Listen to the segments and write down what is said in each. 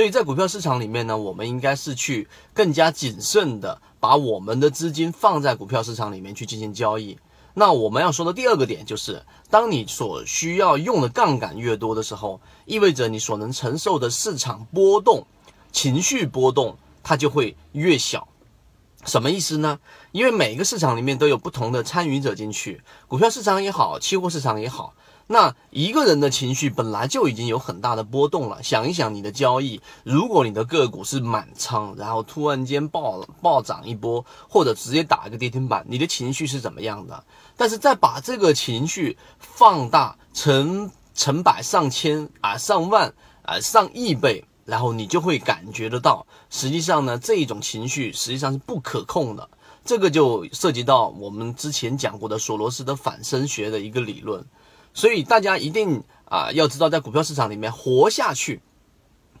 所以在股票市场里面呢，我们应该是去更加谨慎的把我们的资金放在股票市场里面去进行交易。那我们要说的第二个点就是，当你所需要用的杠杆越多的时候，意味着你所能承受的市场波动、情绪波动，它就会越小。什么意思呢？因为每一个市场里面都有不同的参与者进去，股票市场也好，期货市场也好。那一个人的情绪本来就已经有很大的波动了。想一想你的交易，如果你的个股是满仓，然后突然间暴暴涨一波，或者直接打一个跌停板，你的情绪是怎么样的？但是再把这个情绪放大成成百上千啊上万啊上亿倍，然后你就会感觉得到，实际上呢这一种情绪实际上是不可控的。这个就涉及到我们之前讲过的索罗斯的反身学的一个理论。所以大家一定啊要知道，在股票市场里面活下去，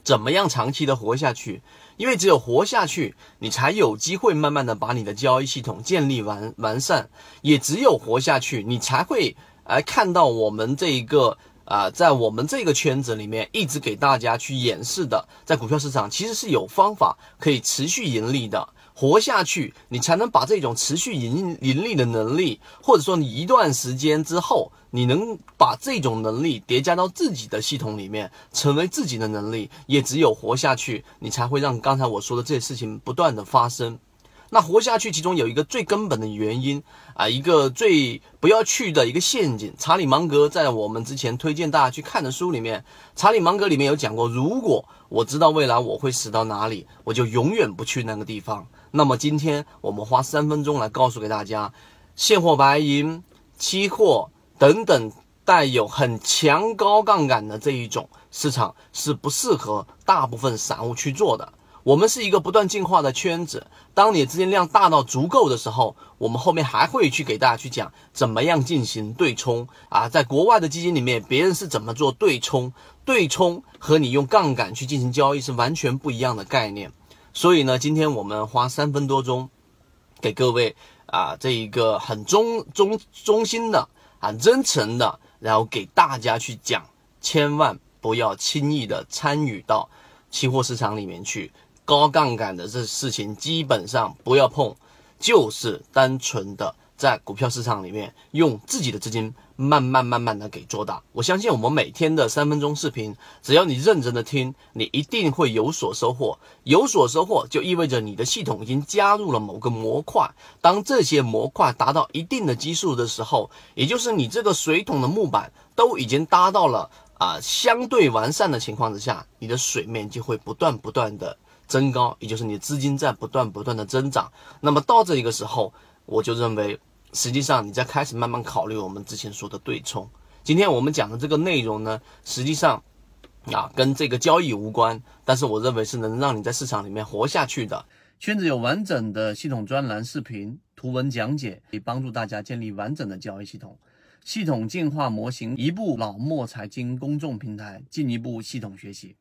怎么样长期的活下去？因为只有活下去，你才有机会慢慢的把你的交易系统建立完完善。也只有活下去，你才会来看到我们这一个啊，在我们这个圈子里面一直给大家去演示的，在股票市场其实是有方法可以持续盈利的。活下去，你才能把这种持续盈盈利的能力，或者说你一段时间之后，你能把这种能力叠加到自己的系统里面，成为自己的能力。也只有活下去，你才会让刚才我说的这些事情不断的发生。那活下去，其中有一个最根本的原因啊，一个最不要去的一个陷阱。查理芒格在我们之前推荐大家去看的书里面，查理芒格里面有讲过，如果我知道未来我会死到哪里，我就永远不去那个地方。那么今天我们花三分钟来告诉给大家，现货白银、期货等等带有很强高杠杆的这一种市场是不适合大部分散户去做的。我们是一个不断进化的圈子，当你的资金量大到足够的时候，我们后面还会去给大家去讲怎么样进行对冲啊。在国外的基金里面，别人是怎么做对冲？对冲和你用杠杆去进行交易是完全不一样的概念。所以呢，今天我们花三分多钟，给各位啊这一个很中中中心的、很真诚的，然后给大家去讲，千万不要轻易的参与到期货市场里面去，高杠杆的这事情基本上不要碰，就是单纯的。在股票市场里面，用自己的资金慢慢慢慢的给做大。我相信我们每天的三分钟视频，只要你认真的听，你一定会有所收获。有所收获，就意味着你的系统已经加入了某个模块。当这些模块达到一定的基数的时候，也就是你这个水桶的木板都已经搭到了啊相对完善的情况之下，你的水面就会不断不断的增高，也就是你资金在不断不断的增长。那么到这一个时候，我就认为。实际上，你在开始慢慢考虑我们之前说的对冲。今天我们讲的这个内容呢，实际上啊跟这个交易无关，但是我认为是能让你在市场里面活下去的。圈子有完整的系统专栏、视频、图文讲解，可以帮助大家建立完整的交易系统。系统进化模型，一步老墨财经公众平台，进一步系统学习。